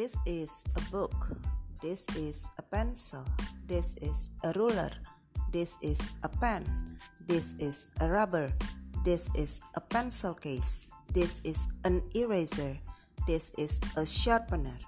This is a book. This is a pencil. This is a ruler. This is a pen. This is a rubber. This is a pencil case. This is an eraser. This is a sharpener.